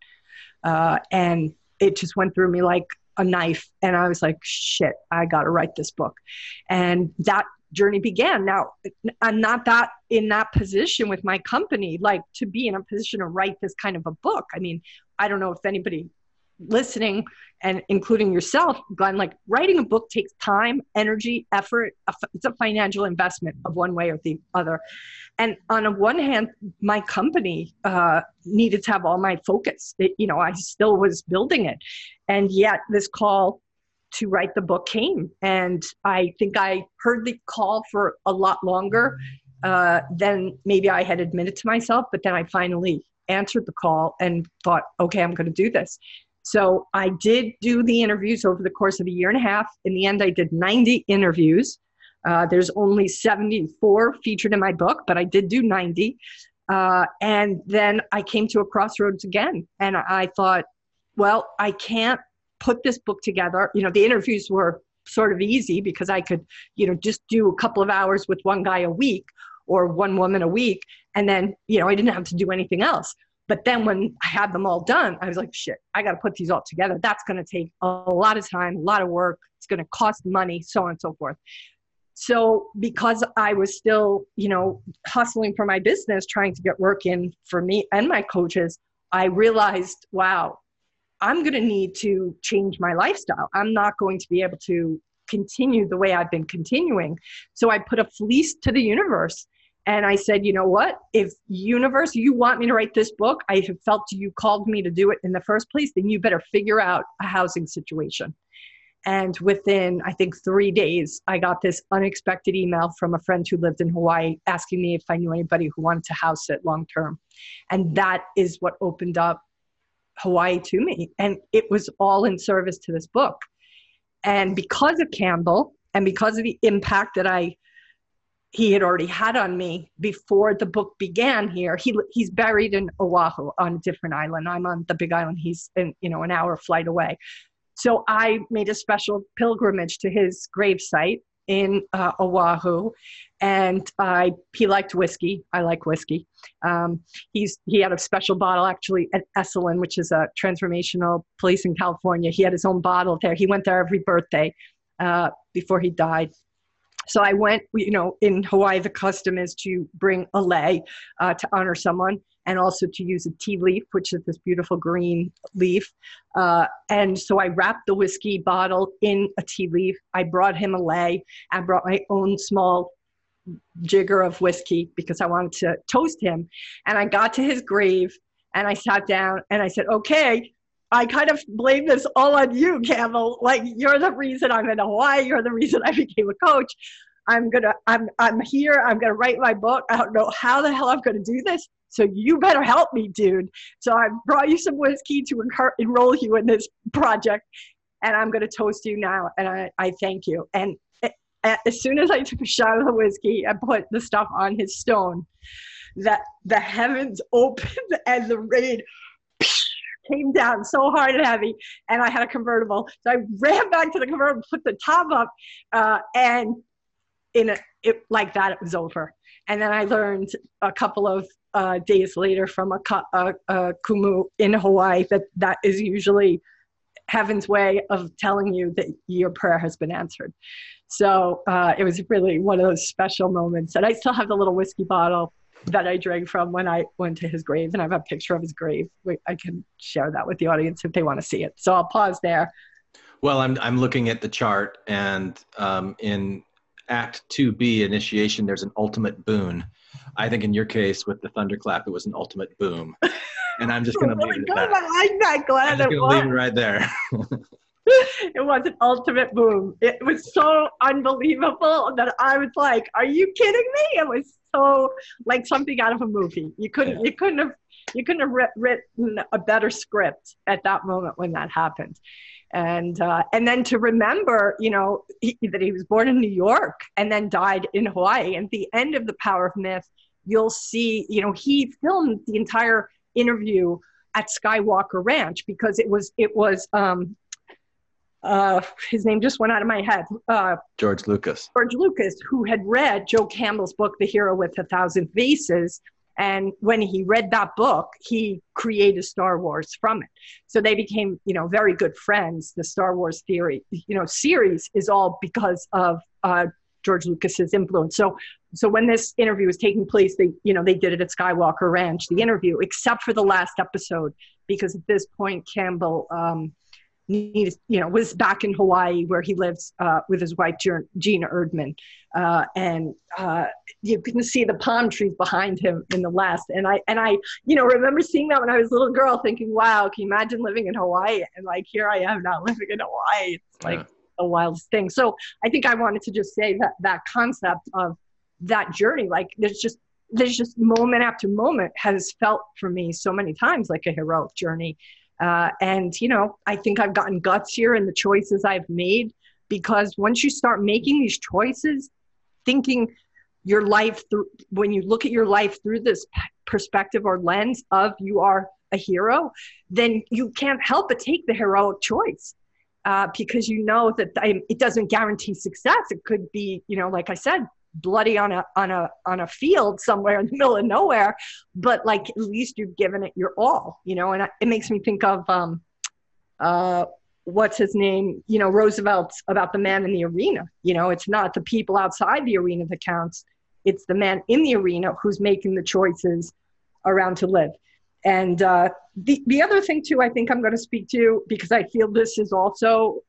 Uh, and it just went through me like a knife. And I was like, shit, I got to write this book. And that journey began. Now, I'm not that in that position with my company, like to be in a position to write this kind of a book. I mean, I don't know if anybody listening and including yourself, Glenn, like writing a book takes time, energy, effort. It's a financial investment of one way or the other. And on the one hand, my company uh, needed to have all my focus. It, you know, I still was building it. And yet this call to write the book came. And I think I heard the call for a lot longer uh, than maybe I had admitted to myself. But then I finally answered the call and thought, okay, I'm going to do this. So I did do the interviews over the course of a year and a half. In the end, I did 90 interviews. Uh, there's only 74 featured in my book, but I did do 90. Uh, and then I came to a crossroads again. And I thought, well, I can't put this book together. You know, the interviews were sort of easy because I could, you know, just do a couple of hours with one guy a week or one woman a week. And then, you know, I didn't have to do anything else. But then when I had them all done, I was like, shit, I got to put these all together. That's going to take a lot of time, a lot of work. It's going to cost money, so on and so forth. So because I was still, you know, hustling for my business, trying to get work in for me and my coaches, I realized, wow, I'm going to need to change my lifestyle. I'm not going to be able to continue the way I've been continuing. So I put a fleece to the universe and I said, you know what? If universe, you want me to write this book, I have felt you called me to do it in the first place, then you better figure out a housing situation. And within, I think, three days, I got this unexpected email from a friend who lived in Hawaii asking me if I knew anybody who wanted to house it long term. And that is what opened up Hawaii to me. And it was all in service to this book. And because of Campbell and because of the impact that I he had already had on me before the book began here. He he's buried in Oahu on a different island. I'm on the Big Island. He's in, you know an hour flight away. So I made a special pilgrimage to his gravesite in uh, Oahu, and I he liked whiskey. I like whiskey. Um, he's he had a special bottle actually at Esalen, which is a transformational place in California. He had his own bottle there. He went there every birthday uh, before he died. So I went, you know, in Hawaii, the custom is to bring a lei uh, to honor someone and also to use a ti leaf, which is this beautiful green leaf. Uh, and so I wrapped the whiskey bottle in a ti leaf. I brought him a lei. I brought my own small jigger of whiskey because I wanted to toast him. And I got to his grave and I sat down and I said, okay, I kind of blame this all on you, Campbell. Like you're the reason I'm in Hawaii. You're the reason I [laughs] became a coach. I'm gonna, I'm, I'm here. I'm gonna write my book. I don't know how the hell I'm gonna do this. So you better help me, dude. So I brought you some whiskey to enroll you in this project, and I'm gonna toast you now. And I, I thank you. And eh, eh, as soon as I took a shot of the whiskey and put the stuff on his stone, that the heavens [laughs] opened and the rain came down so hard and heavy, and I had a convertible. So I ran back to the convertible, put the top up, uh, and in a, it like that, it was over. And then I learned a couple of uh, days later from a, a, a kumu in Hawaii that that is usually heaven's way of telling you that your prayer has been answered. So uh, it was really one of those special moments. And I still have the little whiskey bottle that I drank from when I went to his grave, and I have a picture of his grave. I can share that with the audience if they want to see it. So I'll pause there. Well, I'm I'm looking at the chart, and um, in Act Two B initiation, there's an ultimate boon. I think in your case with the thunderclap, it was an ultimate boom, and I'm just going [laughs] to leave it at that. I like that, Glenn. I'm just going to leave it right there. [laughs] it was an ultimate boom. It was so unbelievable that I was like, "Are you kidding me?" It was so like something out of a movie. You couldn't, you couldn't have, you couldn't have written a better script at that moment when that happened. And uh, and then to remember, you know, he, that he was born in New York and then died in Hawaii. And at the end of the Power of Myth, you'll see, you know, he filmed the entire interview at Skywalker Ranch because it was it was um, uh, [laughs] his name just went out of my head. Uh, George Lucas. George Lucas, who had read Joe Campbell's book, The Hero with a Thousand Faces. And when he read that book, he created Star Wars from it. So they became, you know, very good friends. The Star Wars theory, you know, series is all because of uh, George Lucas's influence. So, so when this interview was taking place, they, you know, they did it at Skywalker Ranch, the interview, except for the last episode, because at this point Campbell um, needed, you know, was back in Hawaii where he lives uh, with his wife Jean Erdman, uh, and uh, you can see the palm trees behind him in the last. And I and I, you know, remember seeing that when I was a little girl, thinking, "Wow, can you imagine living in Hawaii?" And like here I am now [laughs] living in Hawaii. It's like yeah. the wildest thing. So I think I wanted to just say that that concept of that journey, like there's just there's just moment after moment has felt for me so many times like a heroic journey uh, and, you know, I think I've gotten gutsier in the choices I've made because once you start making these choices, thinking your life through, when you look at your life through this perspective or lens of you are a hero, then you can't help but take the heroic choice. Uh, because you know that it doesn't guarantee success. It could be, you know, like I said, bloody on a on a on a field somewhere in the middle of nowhere but like at least you've given it your all you know? And I, it makes me think of um uh what's his name you know roosevelt's about the man in the arena you know? It's not the people outside the arena that counts. It's the man in the arena who's making the choices around to live. And uh, the, the other thing too i think i'm going to speak to because i feel this is also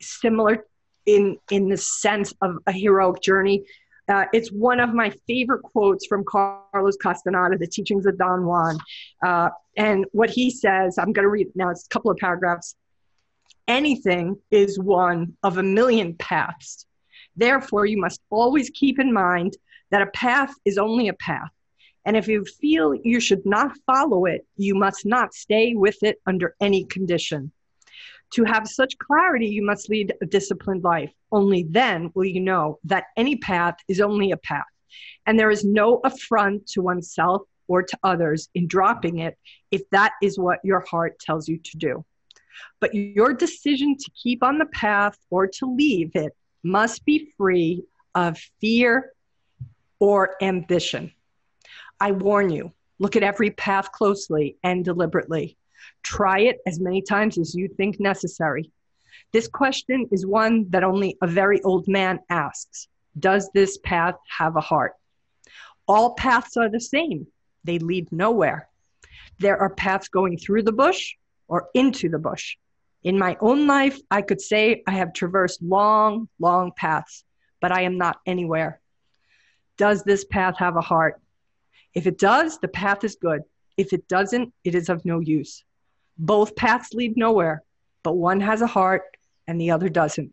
similar in in the sense of a heroic journey. Uh, it's one of my favorite quotes from Carlos Castaneda, The Teachings of Don Juan. Uh, and what he says, I'm going to read now, it's a couple of paragraphs. Anything is one of a million paths. Therefore, you must always keep in mind that a path is only a path. And if you feel you should not follow it, you must not stay with it under any condition. To have such clarity, you must lead a disciplined life. Only then will you know that any path is only a path, and there is no affront to oneself or to others in dropping it if that is what your heart tells you to do. But your decision to keep on the path or to leave it must be free of fear or ambition. I warn you, look at every path closely and deliberately. Try it as many times as you think necessary. This question is one that only a very old man asks Does this path have a heart? All paths are the same, they lead nowhere. There are paths going through the bush or into the bush. In my own life, I could say I have traversed long, long paths, but I am not anywhere. Does this path have a heart? If it does, the path is good. If it doesn't, it is of no use. Both paths lead nowhere, but one has a heart and the other doesn't.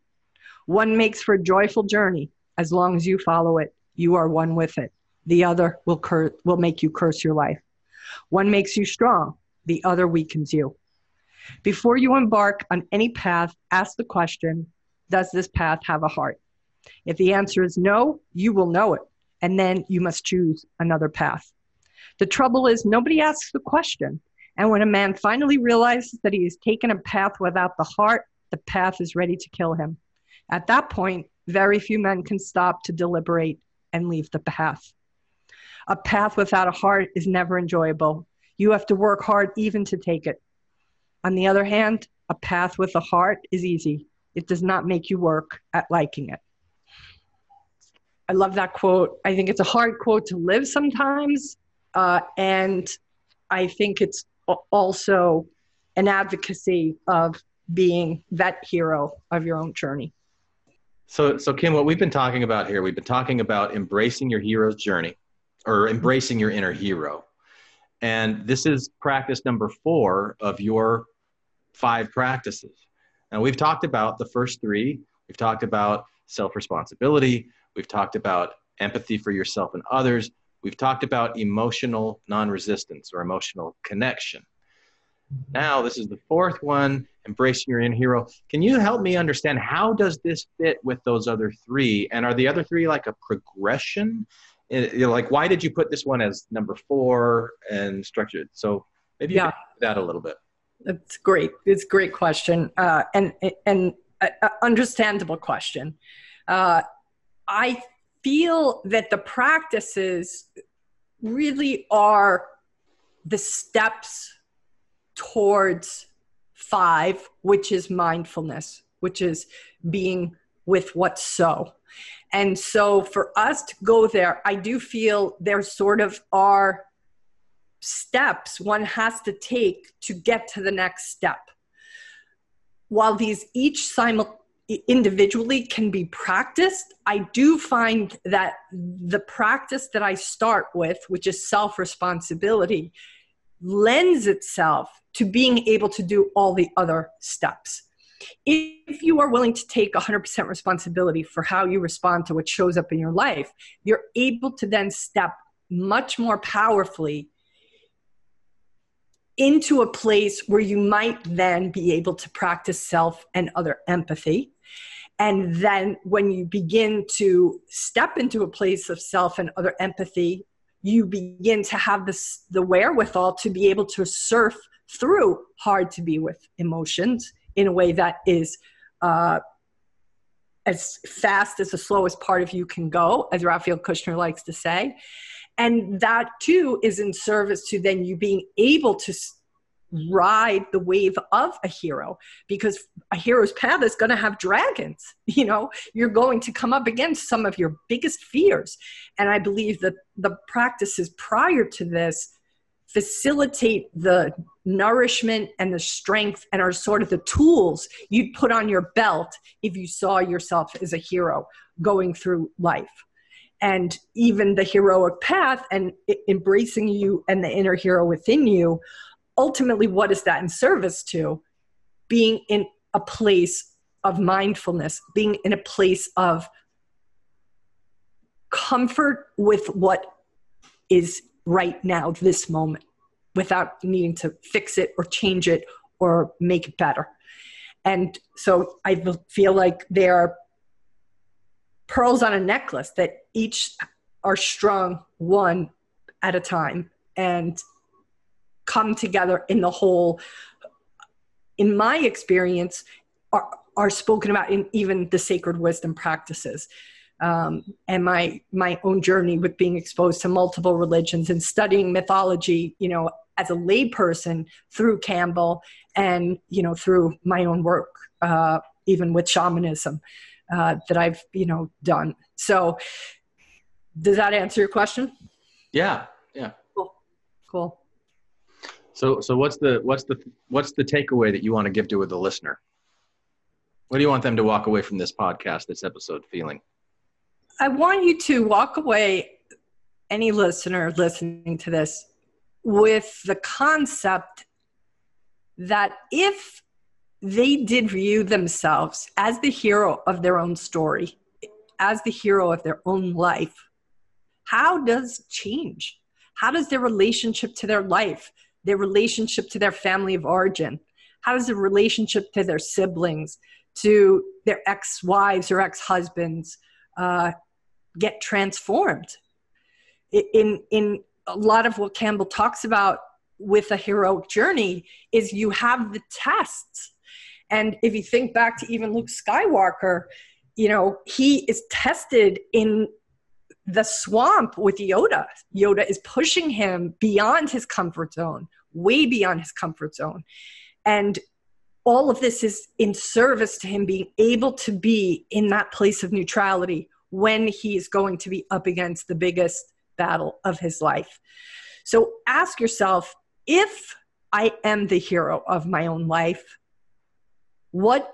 One makes for a joyful journey. As long as you follow it, you are one with it. The other will, cur- will make you curse your life. One makes you strong, the other weakens you. Before you embark on any path, ask the question Does this path have a heart? If the answer is no, you will know it, and then you must choose another path. The trouble is, nobody asks the question. And when a man finally realizes that he has taken a path without the heart, the path is ready to kill him. At that point, very few men can stop to deliberate and leave the path. A path without a heart is never enjoyable. You have to work hard even to take it. On the other hand, a path with a heart is easy. It does not make you work at liking it. I love that quote. I think it's a hard quote to live sometimes. Uh, and I think it's also an advocacy of being that hero of your own journey. So, so Kim, what we've been talking about here, we've been talking about embracing your hero's journey or embracing your inner hero. And this is practice number four of your five practices. Now, we've talked about the first three. We've talked about self responsibility. We've talked about empathy for yourself and others. We've talked about emotional non resistance or emotional connection. Now, this is the fourth one, embracing your inner hero. Can you help me understand how does this fit with those other three? And are the other three like a progression? Know, like, why did you put this one as number four and structured? So maybe yeah. that a little bit. That's great. It's a great question uh, and and uh, understandable question. Uh, I feel that the practices really are the steps towards five, which is mindfulness, which is being with what's so. And so for us to go there, I do feel there sort of are steps one has to take to get to the next step. While these each simul- individually can be practiced, I do find that the practice that I start with, which is self responsibility, lends itself to being able to do all the other steps. If you are willing to take 100% responsibility for how you respond to what shows up in your life, you're able to then step much more powerfully into a place where you might then be able to practice self and other empathy. And then when you begin to step into a place of self and other empathy, you begin to have this the wherewithal to be able to surf through hard to be with emotions in a way that is uh, as fast as the slowest part of you can go, as Raphael Cushnir likes to say. And that too is in service to then you being able to ride the wave of a hero because a hero's path is going to have dragons [laughs] you know? You're going to come up against some of your biggest fears. And i believe that the practices prior to this facilitate the nourishment and the strength and are sort of the tools you'd put on your belt if you saw yourself as a hero going through life. And even the heroic path and embracing you and the inner hero within you ultimately what is that in service to? Being in a place of mindfulness being in a place of comfort with what is right now this moment without needing to fix it or change it or make it better. And so i feel like they are pearls on a necklace that each are strung one at a time. And come together in the whole in my experience are, are spoken about in even the sacred wisdom practices. Um, and my my own journey with being exposed to multiple religions and studying mythology you know as a layperson through campbell and you know through my own work uh, even with shamanism uh, that i've you know done. So does that answer your question? Yeah yeah. Cool. Cool so, so what's the what's the what's the takeaway that you want to give to the listener? What do you want them to walk away from this podcast, this episode, feeling? I want you to walk away, any listener listening to this, with the concept that if they did view themselves as the hero of their own story, as the hero of their own life, how does change? How does their relationship to their life, their relationship to their family of origin? How does the relationship to their siblings, to their ex wives or ex husbands uh, get transformed? In, in a lot of what Campbell talks about with a heroic journey is you have the tests. And if you think back to even Luke Skywalker, you know, he is tested in the swamp with Yoda. Yoda is pushing him beyond his comfort zone, way beyond his comfort zone. And all of this is in service to him being able to be in that place of neutrality when he is going to be up against the biggest battle of his life. So ask yourself if I am the hero of my own life, what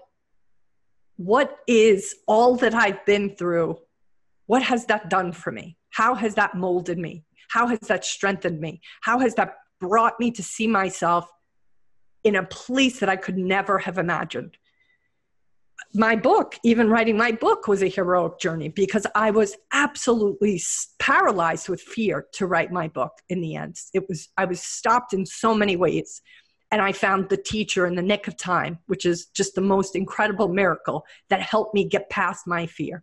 what is all that I've been through? What has that done for me? How has that molded me? How has that strengthened me? How has that brought me to see myself in a place that I could never have imagined? my book, even writing my book, was a heroic journey because I was absolutely paralyzed with fear to write my book in the end. It was, I was stopped in so many ways. And I found the teacher in the nick of time, which is just the most incredible miracle that helped me get past my fear.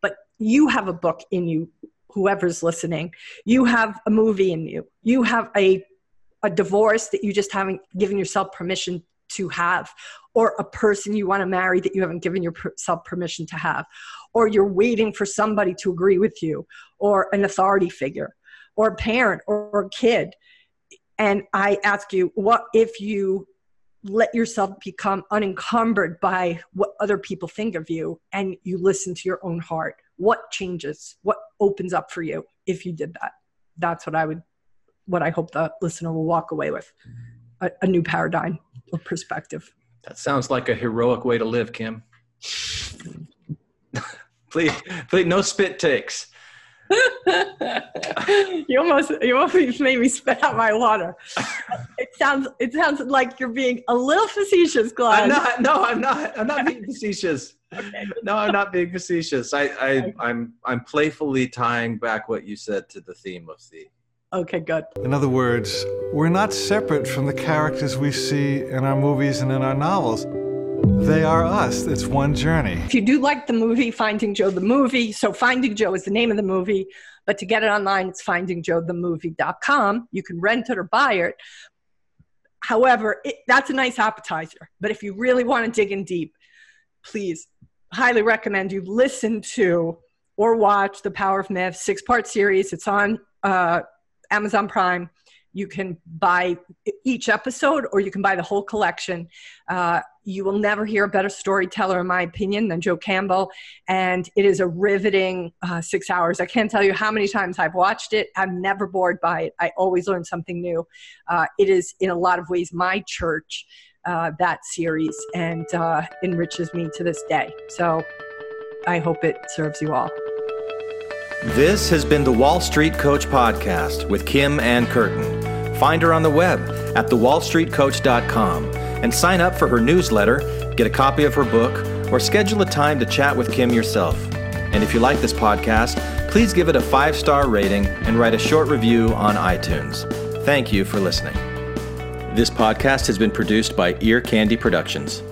But you have a book in you, whoever's listening. You have a movie in you. You have a a divorce that you just haven't given yourself permission to have, or a person you want to marry that you haven't given yourself permission to have, or you're waiting for somebody to agree with you, or an authority figure, or a parent, or a kid. And I ask you, what if you let yourself become unencumbered by what other people think of you and you listen to your own heart? What changes? What opens up for you if you did that? That's what I would, what I hope the listener will walk away with a, a new paradigm or perspective. That sounds like a heroic way to live, Kim. [laughs] please, please, no spit takes. [laughs] you almost you almost made me spit out my water. [laughs] It sounds it sounds like you're being a little facetious, Glenn. I'm not. No, I'm not. I'm not being [laughs] facetious. Okay. No, I'm not being facetious. I, I I'm I'm playfully tying back what you said to the theme of the Okay, good. In other words, we're not separate from the characters we see in our movies and in our novels. They are us. It's one journey. If you do like the movie, Finding Joe the movie, so Finding Joe is the name of the movie, but to get it online, it's findingjoethemovie.com. You can rent it or buy it. However, it, that's a nice appetizer. But if you really want to dig in deep, please, highly recommend you listen to or watch the Power of Myth six part series. It's on uh, Amazon Prime. You can buy each episode or you can buy the whole collection. Uh, you will never hear a better storyteller, in my opinion, than Joe Campbell. And it is a riveting uh, six hours. I can't tell you how many times I've watched it. I'm never bored by it. I always learn something new. Uh, it is, in a lot of ways, my church, uh, that series, and uh, enriches me to this day. So I hope it serves you all. This has been the Wall Street Coach Podcast with Kim Ann Curtin. Find her on the web at thewallstreetcoach.com and sign up for her newsletter, get a copy of her book, or schedule a time to chat with Kim yourself. And if you like this podcast, please give it a five star rating and write a short review on iTunes. Thank you for listening. This podcast has been produced by Ear Candy Productions.